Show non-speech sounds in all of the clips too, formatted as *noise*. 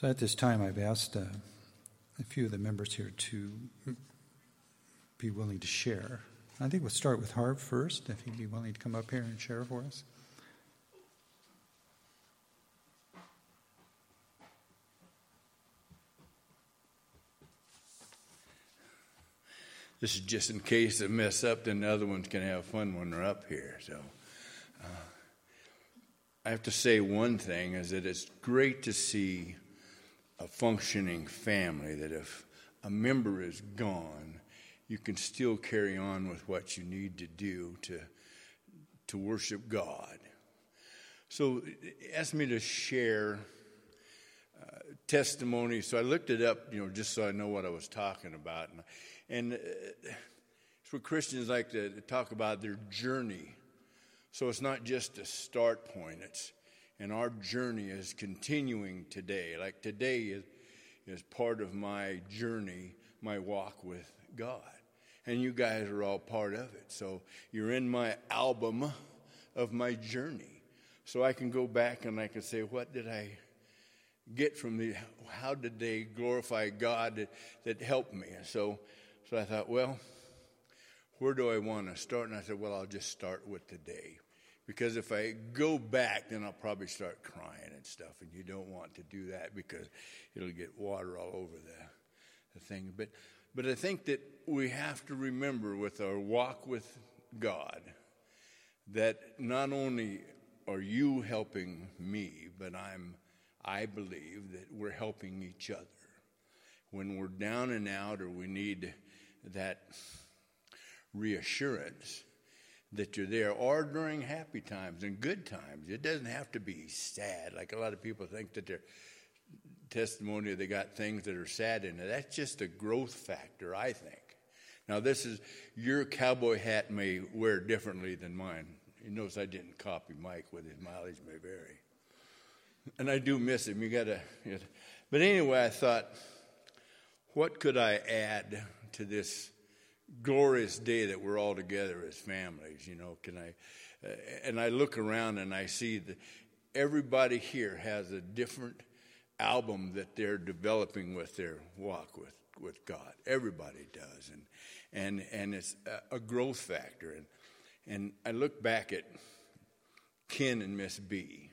So at this time, I've asked uh, a few of the members here to be willing to share. I think we'll start with Harv first, if he'd be willing to come up here and share for us. This is just in case I mess up, then the other ones can have fun when they're up here. So uh, I have to say one thing is that it's great to see a functioning family that if a member is gone, you can still carry on with what you need to do to, to worship God. So asked me to share uh, testimony. So I looked it up, you know, just so I know what I was talking about. And, and uh, it's what Christians like to, to talk about their journey. So it's not just a start point, it's and our journey is continuing today. Like today is, is part of my journey, my walk with God. And you guys are all part of it. So you're in my album of my journey. So I can go back and I can say, what did I get from the, how did they glorify God that, that helped me? And so so I thought, well, where do I want to start? And I said, well, I'll just start with today. Because if I go back, then I'll probably start crying and stuff. And you don't want to do that because it'll get water all over the, the thing. But, but I think that we have to remember with our walk with God that not only are you helping me, but I'm, I believe that we're helping each other. When we're down and out or we need that reassurance that you're there, or during happy times and good times. It doesn't have to be sad, like a lot of people think that their testimony they got things that are sad in it. That's just a growth factor, I think. Now, this is your cowboy hat may wear differently than mine. You notice I didn't copy Mike with his mileage may vary. And I do miss him. You got to. But anyway, I thought, what could I add to this glorious day that we're all together as families. You know, can I? Uh, and I look around and I see that everybody here has a different album that they're developing with their walk with with God. Everybody does, and and and it's a, a growth factor. And and I look back at Ken and Miss B.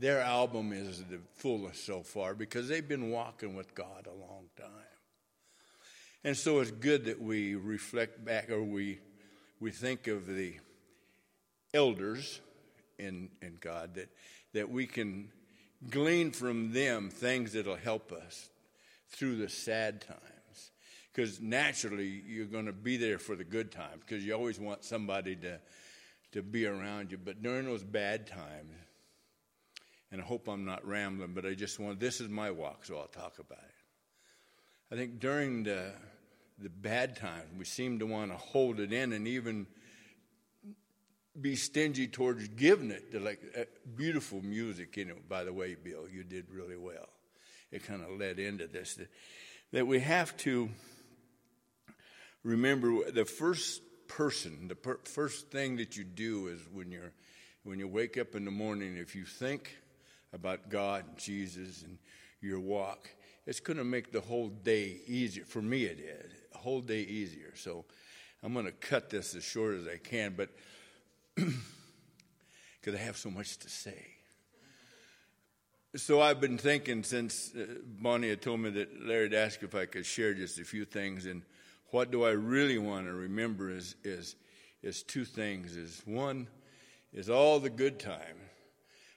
Their album is the fullest so far because they've been walking with God a long time. And so it's good that we reflect back or we, we think of the elders in, in God, that, that we can glean from them things that'll help us through the sad times. Because naturally, you're going to be there for the good times because you always want somebody to, to be around you. But during those bad times, and I hope I'm not rambling, but I just want this is my walk, so I'll talk about it. I think during the, the bad times, we seem to want to hold it in and even be stingy towards giving it to like uh, beautiful music. You know, by the way, Bill, you did really well. It kind of led into this that, that we have to remember the first person, the per- first thing that you do is when you're when you wake up in the morning. If you think about God and Jesus and your walk, it's going to make the whole day easier. For me, it is a whole day easier. So I'm going to cut this as short as I can, but *clears throat* because I have so much to say. So I've been thinking since uh, Bonnie had told me that Larry had asked if I could share just a few things, and what do I really want to remember is is is two things. Is one is all the good times,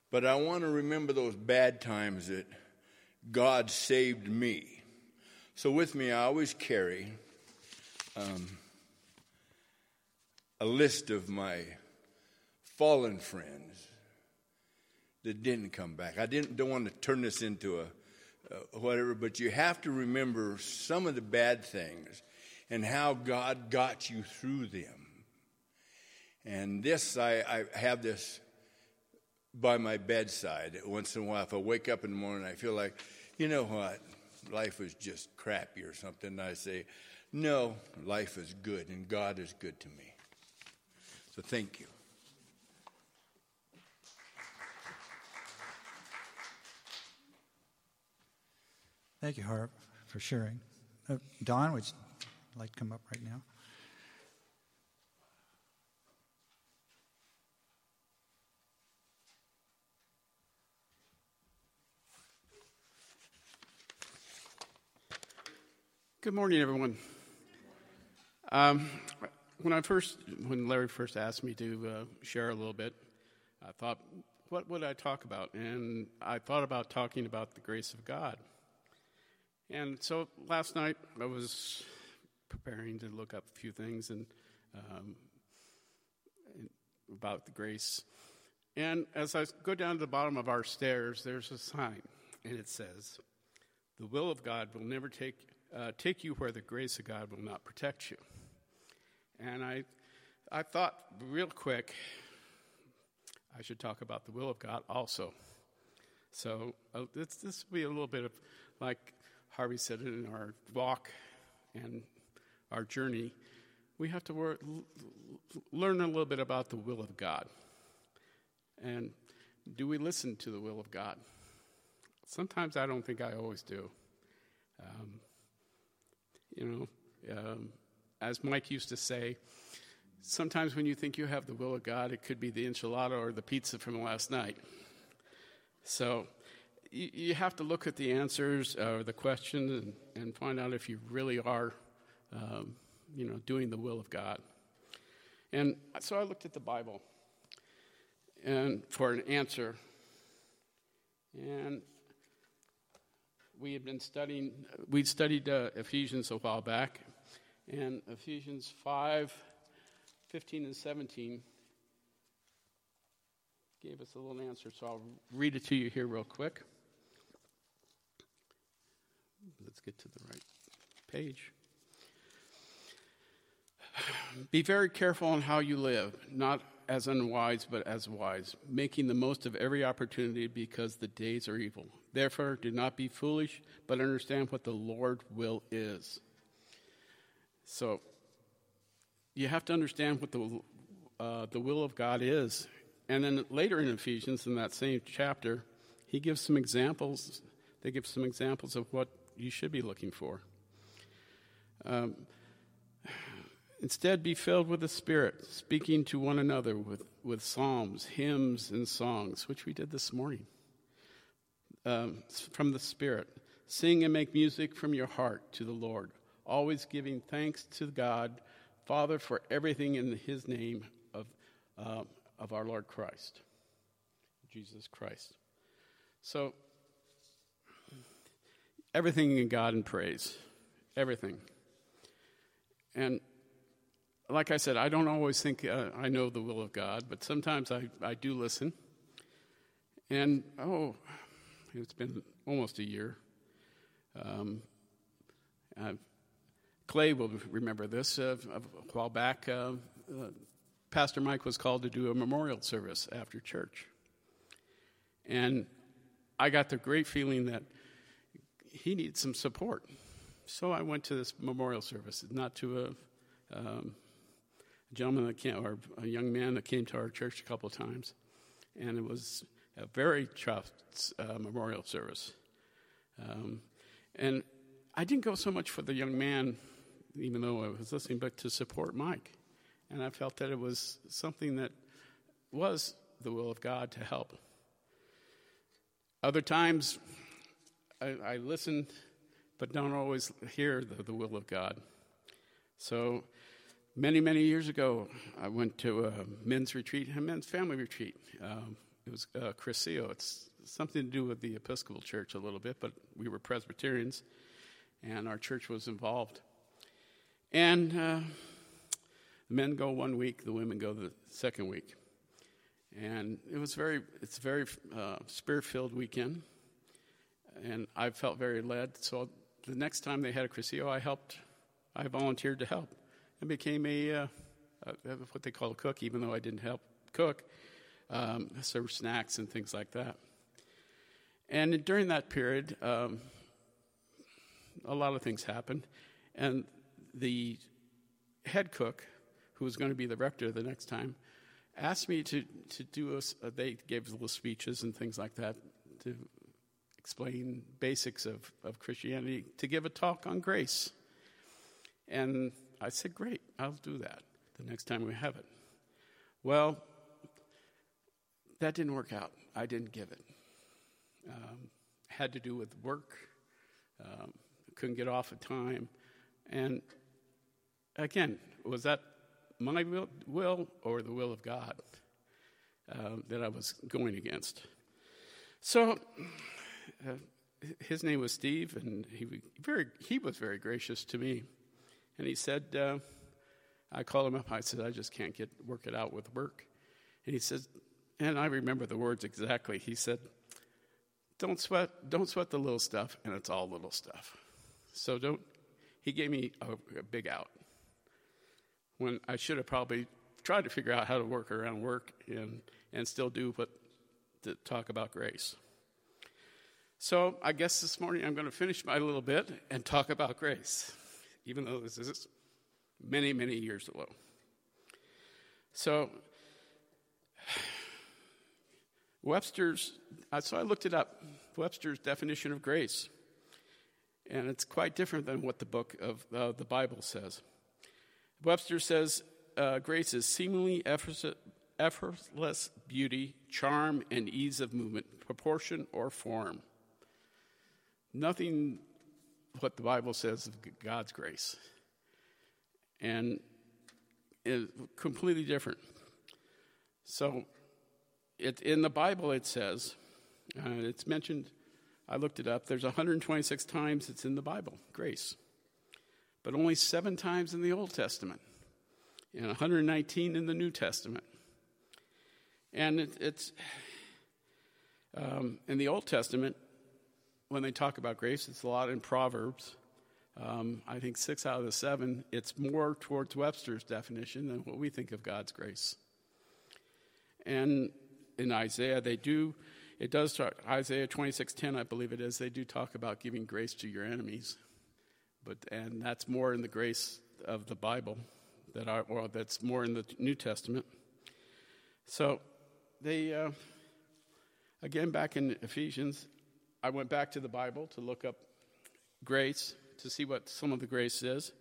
but I want to remember those bad times that God saved me. So with me, I always carry um, a list of my fallen friends that didn't come back. I didn't don't want to turn this into a uh, whatever, but you have to remember some of the bad things and how God got you through them. And this, I, I have this by my bedside once in a while. If I wake up in the morning, I feel like, you know what, life is just crappy or something. I say, no, life is good and God is good to me. So thank you. Thank you, Harp, for sharing. Uh, Don, would you like to come up right now? Good morning, everyone. Um, when I first, when Larry first asked me to uh, share a little bit, I thought, what would I talk about? And I thought about talking about the grace of God. And so last night I was preparing to look up a few things and um, about the grace. And as I go down to the bottom of our stairs, there's a sign, and it says, "The will of God will never take uh, take you where the grace of God will not protect you. And I, I thought real quick, I should talk about the will of God also. So uh, this, this will be a little bit of, like Harvey said in our walk and our journey, we have to learn a little bit about the will of God. And do we listen to the will of God? Sometimes I don't think I always do. Um, you know, um, as Mike used to say, sometimes when you think you have the will of God, it could be the enchilada or the pizza from last night. So you, you have to look at the answers or uh, the questions and, and, find out if you really are, um, you know, doing the will of God. And so I looked at the Bible and for an answer. And we had been studying, we'd studied uh, Ephesians a while back, and Ephesians 5 15 and 17 gave us a little answer, so I'll read it to you here real quick. Let's get to the right page. *sighs* Be very careful on how you live, not as unwise, but as wise, making the most of every opportunity because the days are evil. Therefore, do not be foolish, but understand what the Lord will is. So, you have to understand what the, uh, the will of God is. And then later in Ephesians, in that same chapter, he gives some examples. They give some examples of what you should be looking for. Um, Instead, be filled with the Spirit, speaking to one another with, with psalms, hymns, and songs, which we did this morning um, from the Spirit. Sing and make music from your heart to the Lord, always giving thanks to God, Father, for everything in His name of, uh, of our Lord Christ, Jesus Christ. So, everything in God and praise, everything. And like I said, I don't always think uh, I know the will of God, but sometimes I, I do listen. And, oh, it's been almost a year. Um, Clay will remember this. Uh, a while back, uh, uh, Pastor Mike was called to do a memorial service after church. And I got the great feeling that he needed some support. So I went to this memorial service, not to a, um, a gentleman that came, or a young man that came to our church a couple of times. And it was a very tough uh, memorial service. Um, and I didn't go so much for the young man, even though I was listening, but to support Mike. And I felt that it was something that was the will of God to help. Other times, I, I listen, but don't always hear the, the will of God. So, many, many years ago, I went to a men's retreat, a men's family retreat. Um, it was uh, Cursillo. It's something to do with the Episcopal Church a little bit, but we were Presbyterians, and our church was involved. And uh, the men go one week, the women go the second week, and it was very. It's a very uh, spirit-filled weekend, and I felt very led. So the next time they had a Cursillo, I helped. I volunteered to help, and became a, uh, a what they call a cook, even though I didn't help cook um, serve snacks and things like that. And during that period, um, a lot of things happened. And the head cook, who was going to be the rector the next time, asked me to, to do a, they gave little speeches and things like that to explain basics of, of Christianity to give a talk on grace. And I said, Great, I'll do that the next time we have it. Well, that didn't work out. I didn't give it. Um, had to do with work. Um, couldn't get off of time. And again, was that my will, will or the will of God uh, that I was going against? So, uh, his name was Steve, and he very he was very gracious to me, and he said, uh, I called him up. I said, I just can't get work it out with work, and he said, and I remember the words exactly. He said, "Don't sweat, don't sweat the little stuff, and it's all little stuff." So don't. He gave me a, a big out when I should have probably tried to figure out how to work around work and and still do what to talk about grace. So I guess this morning I'm going to finish my little bit and talk about grace, even though this is many, many years ago. So Webster's, uh, so I looked it up, Webster's definition of grace. And it's quite different than what the book of uh, the Bible says. Webster says uh, grace is seemingly effortless beauty, charm, and ease of movement, proportion, or form. Nothing what the Bible says of God's grace. And is completely different. So, it, in the Bible, it says, uh, it's mentioned, I looked it up, there's 126 times it's in the Bible, grace. But only seven times in the Old Testament, and 119 in the New Testament. And it, it's, um, in the Old Testament, when they talk about grace, it's a lot in Proverbs. Um, I think six out of the seven, it's more towards Webster's definition than what we think of God's grace. And in Isaiah, they do, it does talk, Isaiah 26.10, I believe it is, they do talk about giving grace to your enemies. But, and that's more in the grace of the Bible, that are, or that's more in the New Testament. So they, uh, again, back in Ephesians, I went back to the Bible to look up grace, to see what some of the grace is.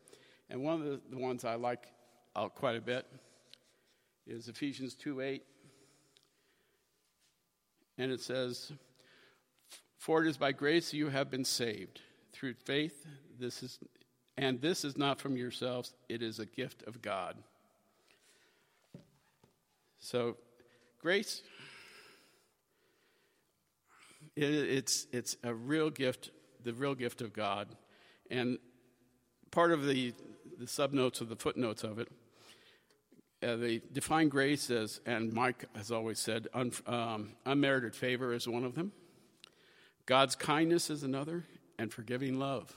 And one of the, ones I like out quite a bit is Ephesians 2 8. And it says, For it is by grace you have been saved through faith. This is, and this is not from yourselves, it is a gift of God. So, grace it, it's, it's a real gift, the real gift of God. And part of the, the subnotes or the footnotes of it, uh, they define grace as, and Mike has always said, un, um, unmerited favor is one of them. God's kindness is another, and forgiving love.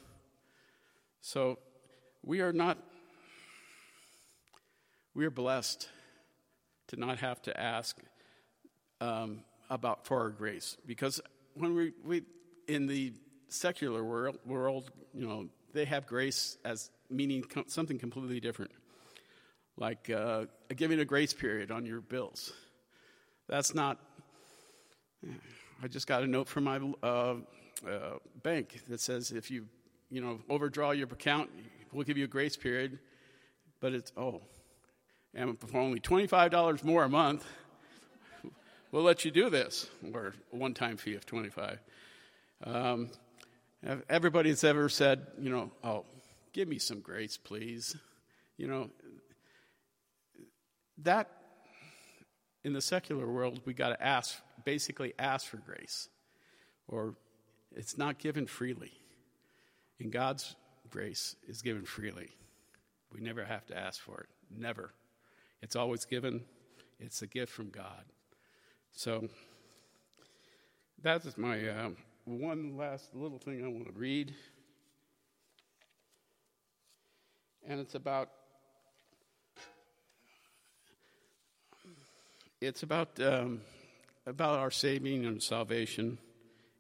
So we are not, we are blessed to not have to ask um, about for our grace because when we, we in the secular world, world, you know, they have grace as meaning something completely different, like uh, giving a grace period on your bills. That's not. I just got a note from my uh, uh, bank that says if you, you know, overdraw your account, we'll give you a grace period. But it's oh, and for only twenty five dollars more a month we'll let you do this, or a one time fee of 25. Um, everybody's ever said, you know, oh, give me some grace, please. You know, that in the secular world, we got to ask, basically ask for grace, or it's not given freely. In God's grace is given freely. We never have to ask for it. Never. It's always given. It's a gift from God. So that is my uh, one last little thing I want to read. And it's about it's about um, about our saving and salvation.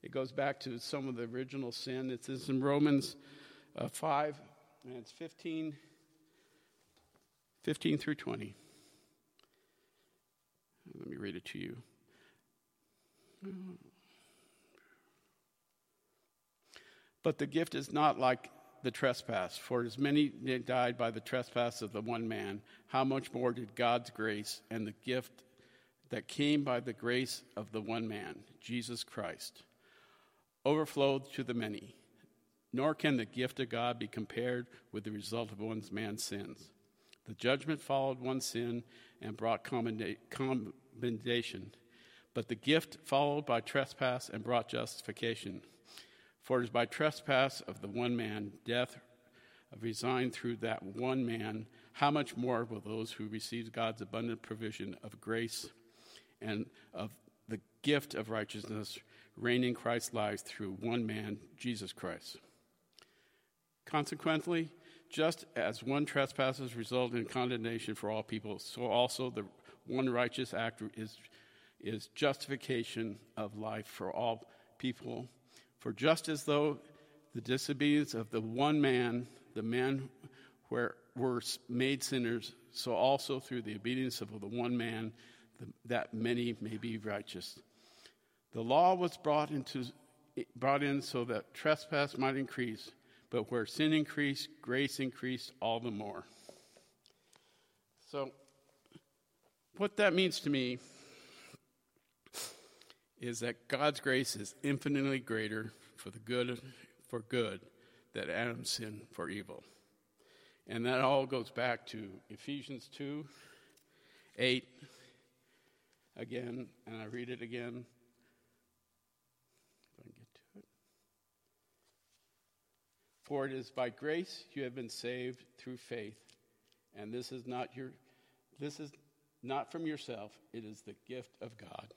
It goes back to some of the original sin. It's in Romans uh, 5, and it's 15, 15 through 20. Let me read it to you. But the gift is not like the trespass, for as many died by the trespass of the one man, how much more did God's grace and the gift that came by the grace of the one man, Jesus Christ, overflow to the many? Nor can the gift of God be compared with the result of one man's sins. The judgment followed one sin and brought commendation, but the gift followed by trespass and brought justification. For it is by trespass of the one man, death resigned through that one man, how much more will those who receive God's abundant provision of grace and of the gift of righteousness reign in Christ's lives through one man, Jesus Christ? Consequently, just as one trespasses result in condemnation for all people, so also the one righteous act is, is justification of life for all people for just as though the disobedience of the one man, the man were, were made sinners, so also through the obedience of the one man, the, that many may be righteous. The law was brought into brought in so that trespass might increase, but where sin increased, grace increased all the more. So, what that means to me is that God's grace is infinitely greater for the good for good that Adam sinned for evil. And that all goes back to Ephesians 2 8 again, and I read it again. If I can get to it. For it is by grace you have been saved through faith, and this is not your this is not from yourself, it is the gift of God.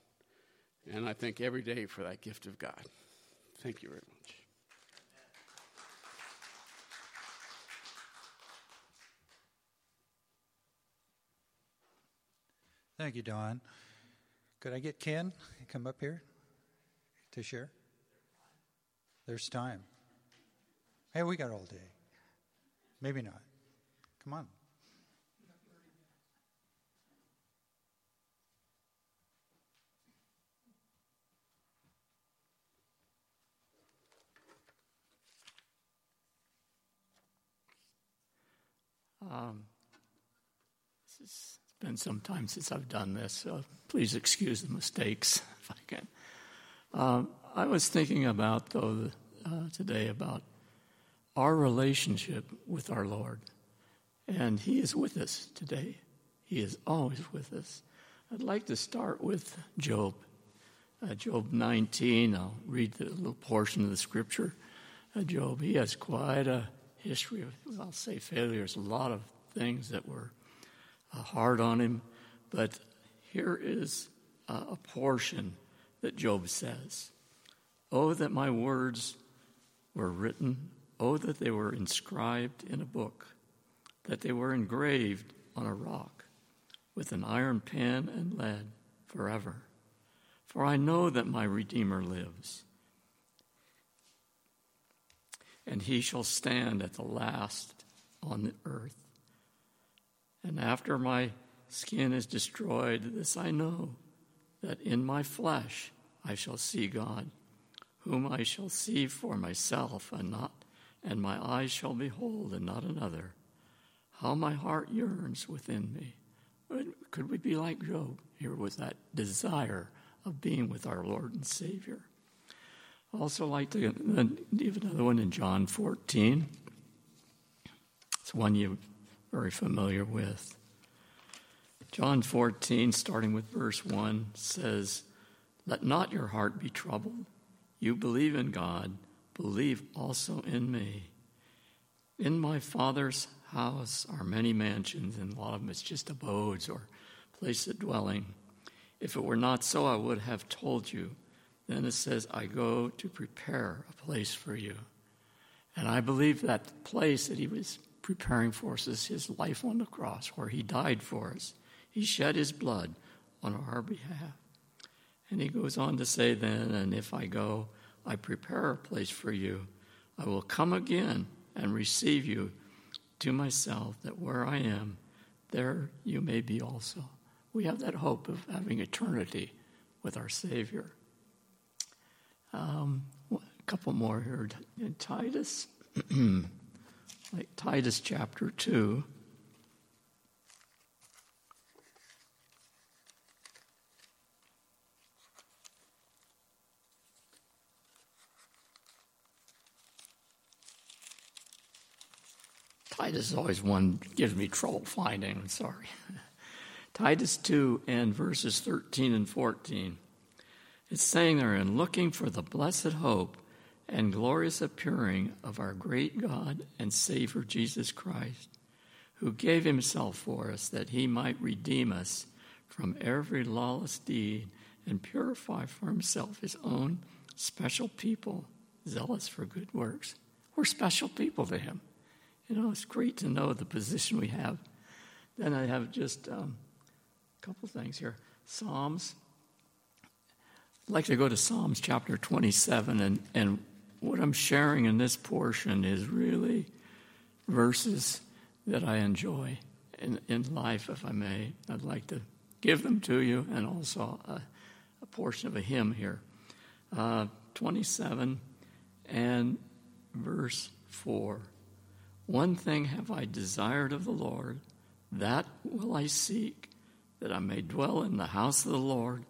And I thank every day for that gift of God. Thank you very much. Thank you, Don. Could I get Ken to come up here to share? There's time. Hey, we got all day. Maybe not. Come on. Um, it's been some time since I've done this, so please excuse the mistakes *laughs* if I can. Um, I was thinking about, though, uh, today about our relationship with our Lord. And He is with us today, He is always with us. I'd like to start with Job. Uh, Job 19, I'll read the little portion of the scripture. Uh, Job, he has quite a history of, I'll say, failures, a lot of things that were uh, hard on him. But here is uh, a portion that Job says Oh, that my words were written. Oh, that they were inscribed in a book, that they were engraved on a rock with an iron pen and lead forever. For I know that my Redeemer lives and he shall stand at the last on the earth. And after my skin is destroyed, this I know, that in my flesh I shall see God, whom I shall see for myself and not, and my eyes shall behold and not another. How my heart yearns within me. Could we be like Job here with that desire of being with our Lord and Savior? Also, like to uh, give another one in John 14. It's one you're very familiar with. John 14, starting with verse 1, says, Let not your heart be troubled. You believe in God, believe also in me. In my Father's house are many mansions, and a lot of them it's just abodes or place of dwelling. If it were not so, I would have told you then it says, I go to prepare a place for you. And I believe that place that he was preparing for us is his life on the cross, where he died for us. He shed his blood on our behalf. And he goes on to say, then, and if I go, I prepare a place for you. I will come again and receive you to myself, that where I am, there you may be also. We have that hope of having eternity with our Savior. Um, couple more here in Titus, *clears throat* like Titus chapter 2. Titus is always one gives me trouble finding. I'm sorry. *laughs* Titus 2 and verses 13 and 14. It's saying there, in looking for the blessed hope and glorious appearing of our great God and Savior Jesus Christ, who gave himself for us that he might redeem us from every lawless deed and purify for himself his own special people, zealous for good works. We're special people to him. You know, it's great to know the position we have. Then I have just um, a couple things here. Psalms. I'd like to go to Psalms chapter 27, and, and what I'm sharing in this portion is really verses that I enjoy in, in life, if I may. I'd like to give them to you, and also a, a portion of a hymn here. Uh, 27 and verse 4. One thing have I desired of the Lord, that will I seek, that I may dwell in the house of the Lord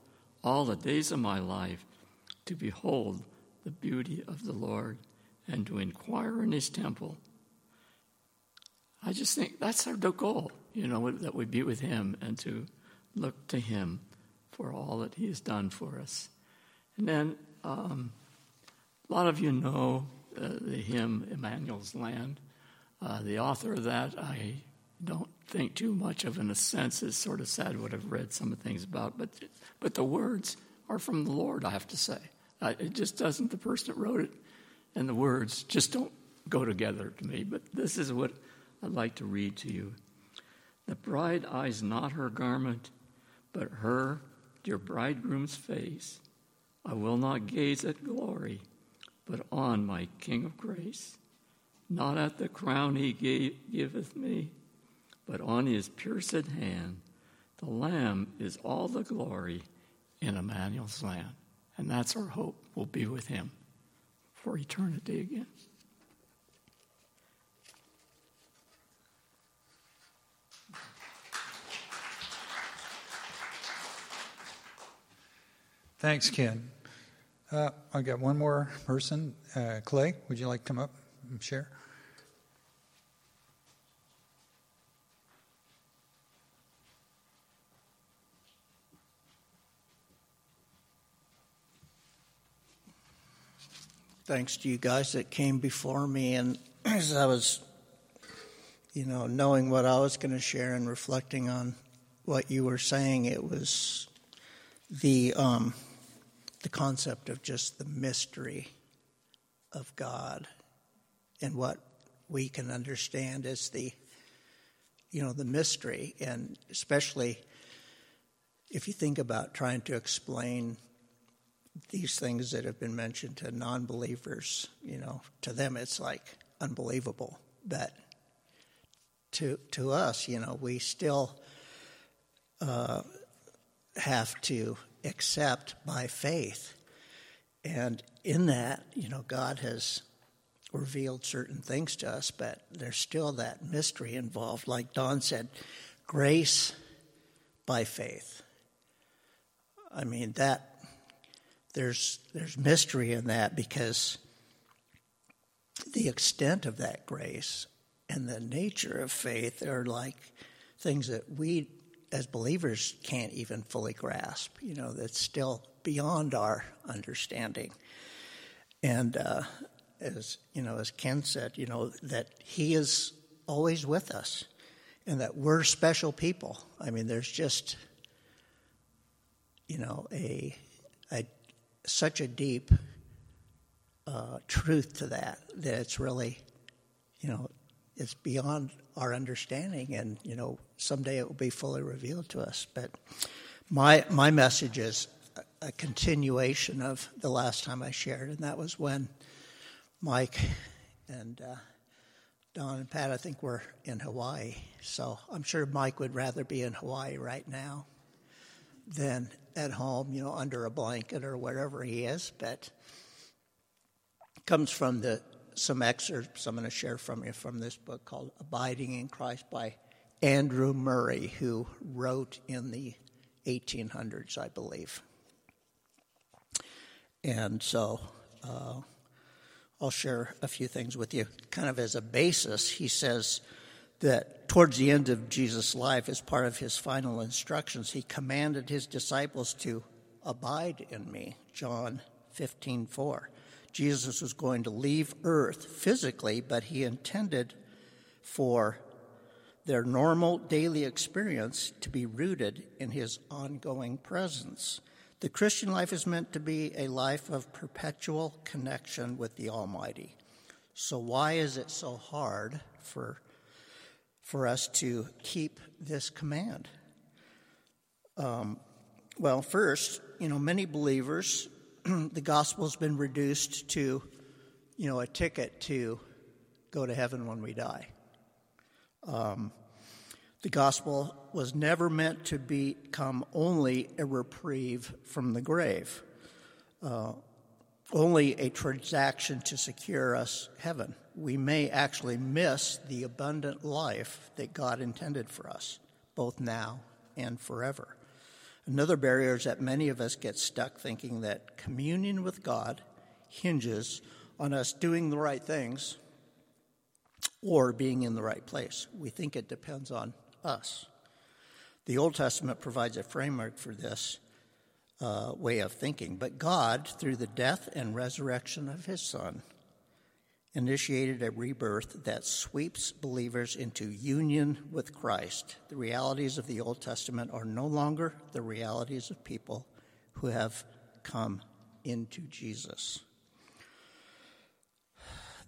all the days of my life, to behold the beauty of the Lord and to inquire in his temple. I just think that's our goal, you know, that we be with him and to look to him for all that he has done for us. And then um, a lot of you know uh, the hymn Emmanuel's Land. Uh, the author of that, I don't think too much of in a sense. It's sort of sad what I've read some of the things about, but but the words are from the Lord. I have to say, uh, it just doesn't. The person that wrote it and the words just don't go together to me. But this is what I'd like to read to you. The bride eyes not her garment, but her, dear bridegroom's face. I will not gaze at glory, but on my King of grace not at the crown he gave, giveth me, but on his pierced hand. The Lamb is all the glory in Emmanuel's land. And that's our hope. We'll be with him for eternity again. Thanks, Ken. Uh, I got one more person. Uh, Clay, would you like to come up and share? Thanks to you guys that came before me. And *clears throat* as I was, you know, knowing what I was going to share and reflecting on what you were saying, it was the um, the concept of just the mystery of God and what we can understand as the you know the mystery and especially if you think about trying to explain these things that have been mentioned to non believers, you know, to them it's like unbelievable. But to, to us, you know, we still uh, have to accept by faith. And in that, you know, God has revealed certain things to us, but there's still that mystery involved. Like Don said, grace by faith. I mean, that there's there's mystery in that because the extent of that grace and the nature of faith are like things that we as believers can't even fully grasp. You know, that's still beyond our understanding. And uh, as you know, as Ken said, you know that He is always with us, and that we're special people. I mean, there's just you know a a such a deep uh, truth to that that it's really, you know, it's beyond our understanding, and you know, someday it will be fully revealed to us. But my my message is a, continuation of the last time I shared, and that was when Mike and uh, Don and Pat, I think, were in Hawaii. So I'm sure Mike would rather be in Hawaii right now than at home, you know, under a blanket or wherever he is. But comes from the some excerpts I'm going to share from you from this book called Abiding in Christ by Andrew Murray, who wrote in the 1800s, I believe. And so uh, I'll share a few things with you. Kind of as a basis, he says that towards the end of Jesus' life, as part of his final instructions, he commanded his disciples to abide in me. John 15 4. Jesus was going to leave earth physically, but he intended for their normal daily experience to be rooted in his ongoing presence. The Christian life is meant to be a life of perpetual connection with the Almighty. So, why is it so hard for, for us to keep this command? Um, well, first, you know, many believers *clears throat* the gospel's been reduced to, you know, a ticket to go to heaven when we die. Um, the gospel was never meant to become only a reprieve from the grave, uh, only a transaction to secure us heaven. We may actually miss the abundant life that God intended for us, both now and forever. Another barrier is that many of us get stuck thinking that communion with God hinges on us doing the right things or being in the right place. We think it depends on us. The Old Testament provides a framework for this uh, way of thinking, but God, through the death and resurrection of his Son, initiated a rebirth that sweeps believers into union with Christ. The realities of the Old Testament are no longer the realities of people who have come into Jesus.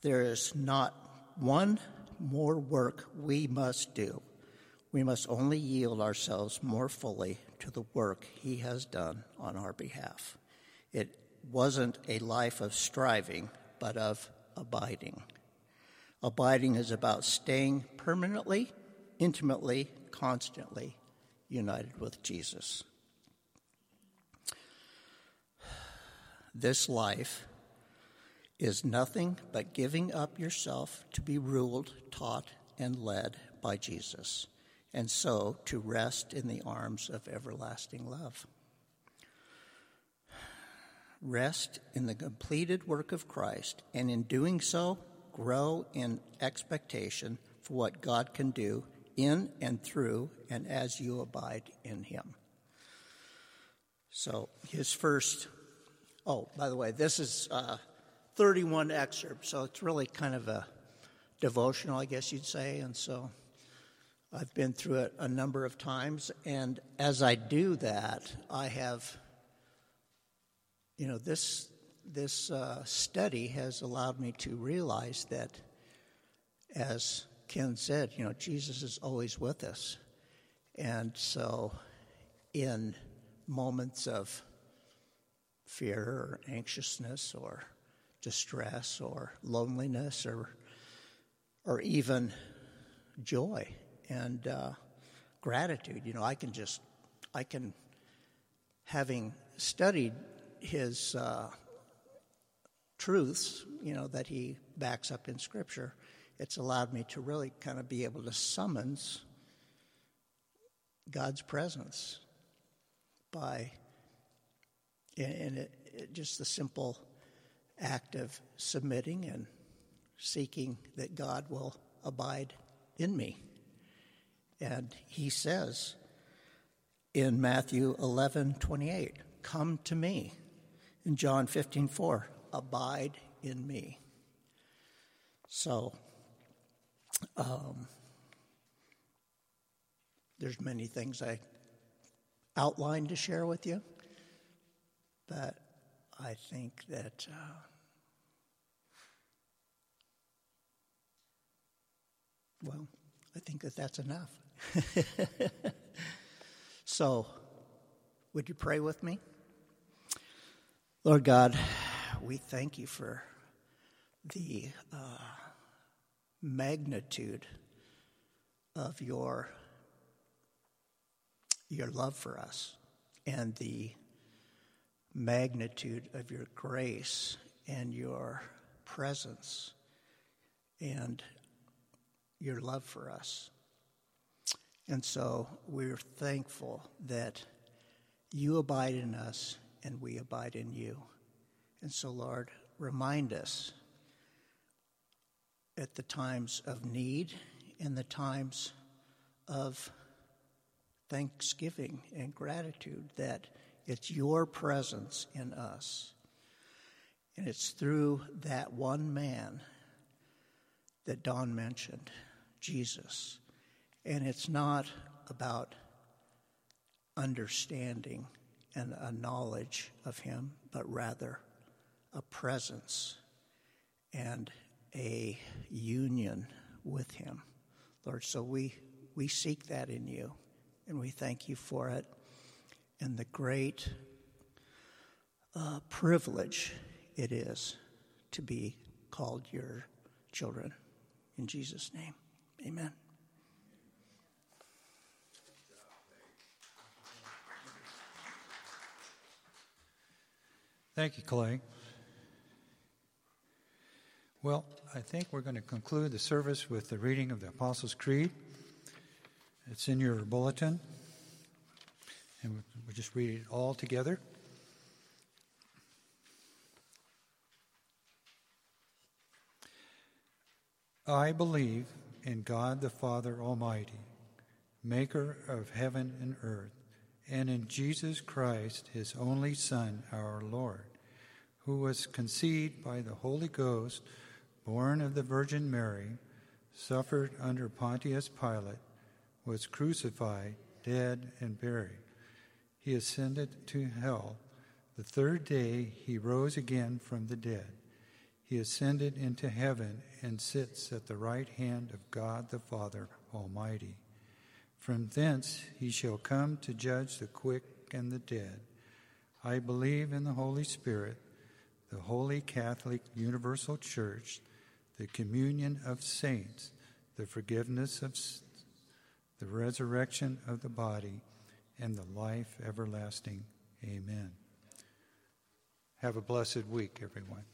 There is not one more work we must do. We must only yield ourselves more fully to the work He has done on our behalf. It wasn't a life of striving, but of abiding. Abiding is about staying permanently, intimately, constantly united with Jesus. This life is nothing but giving up yourself to be ruled, taught, and led by Jesus, and so to rest in the arms of everlasting love. Rest in the completed work of Christ, and in doing so, grow in expectation for what God can do in and through and as you abide in Him. So, his first, oh, by the way, this is uh, 31 excerpts, so it's really kind of a devotional, I guess you'd say, and so I've been through it a number of times, and as I do that, I have you know, this, this uh, study has allowed me to realize that, as Ken said, you know, Jesus is always with us. And so, in moments of fear or anxiousness or distress or loneliness or, or even joy and uh, gratitude, you know, I can just, I can, having studied his uh, truths, you know, that he backs up in Scripture, it's allowed me to really kind of be able to summons God's presence by, and it, it, just the simple act of submitting and seeking that God will abide in me. And he says in Matthew 11 28, Come to me in John 15 4, abide in me. So, um, there's many things I outlined to share with you, but I think that uh, well, I think that that's enough. *laughs* so, would you pray with me? Lord God, we thank you for the uh, magnitude of your your love for us and the magnitude of your grace and your presence and your love for us. And so we're thankful that you abide in us and we abide in you. And so, Lord, remind us at the times of need and the times of thanksgiving and gratitude that it's your presence in us. And it's through that one man that Don mentioned, Jesus. And it's not about understanding and a knowledge of him, but rather a presence and a union with him. Lord, so we, we seek that in you, and we thank you for it and the great uh, privilege it is to be called your children. In Jesus' name, amen. Thank you, Clay. Well, I think we're going to conclude the service with the reading of the Apostles' Creed. It's in your bulletin, and we'll just read it all together. I believe in God the Father Almighty, maker of heaven and earth, and in Jesus Christ, his only Son, our Lord, who was conceived by the Holy Ghost, born of the Virgin Mary, suffered under Pontius Pilate, was crucified, dead, and buried. He ascended to hell. The third day he rose again from the dead he ascended into heaven and sits at the right hand of God the Father Almighty. From thence he shall come to judge the quick and the dead. I believe in the Holy Spirit, the holy Catholic Universal Church, the communion of saints, the forgiveness of the resurrection of the body, and the life everlasting. Amen. Have a blessed week, everyone.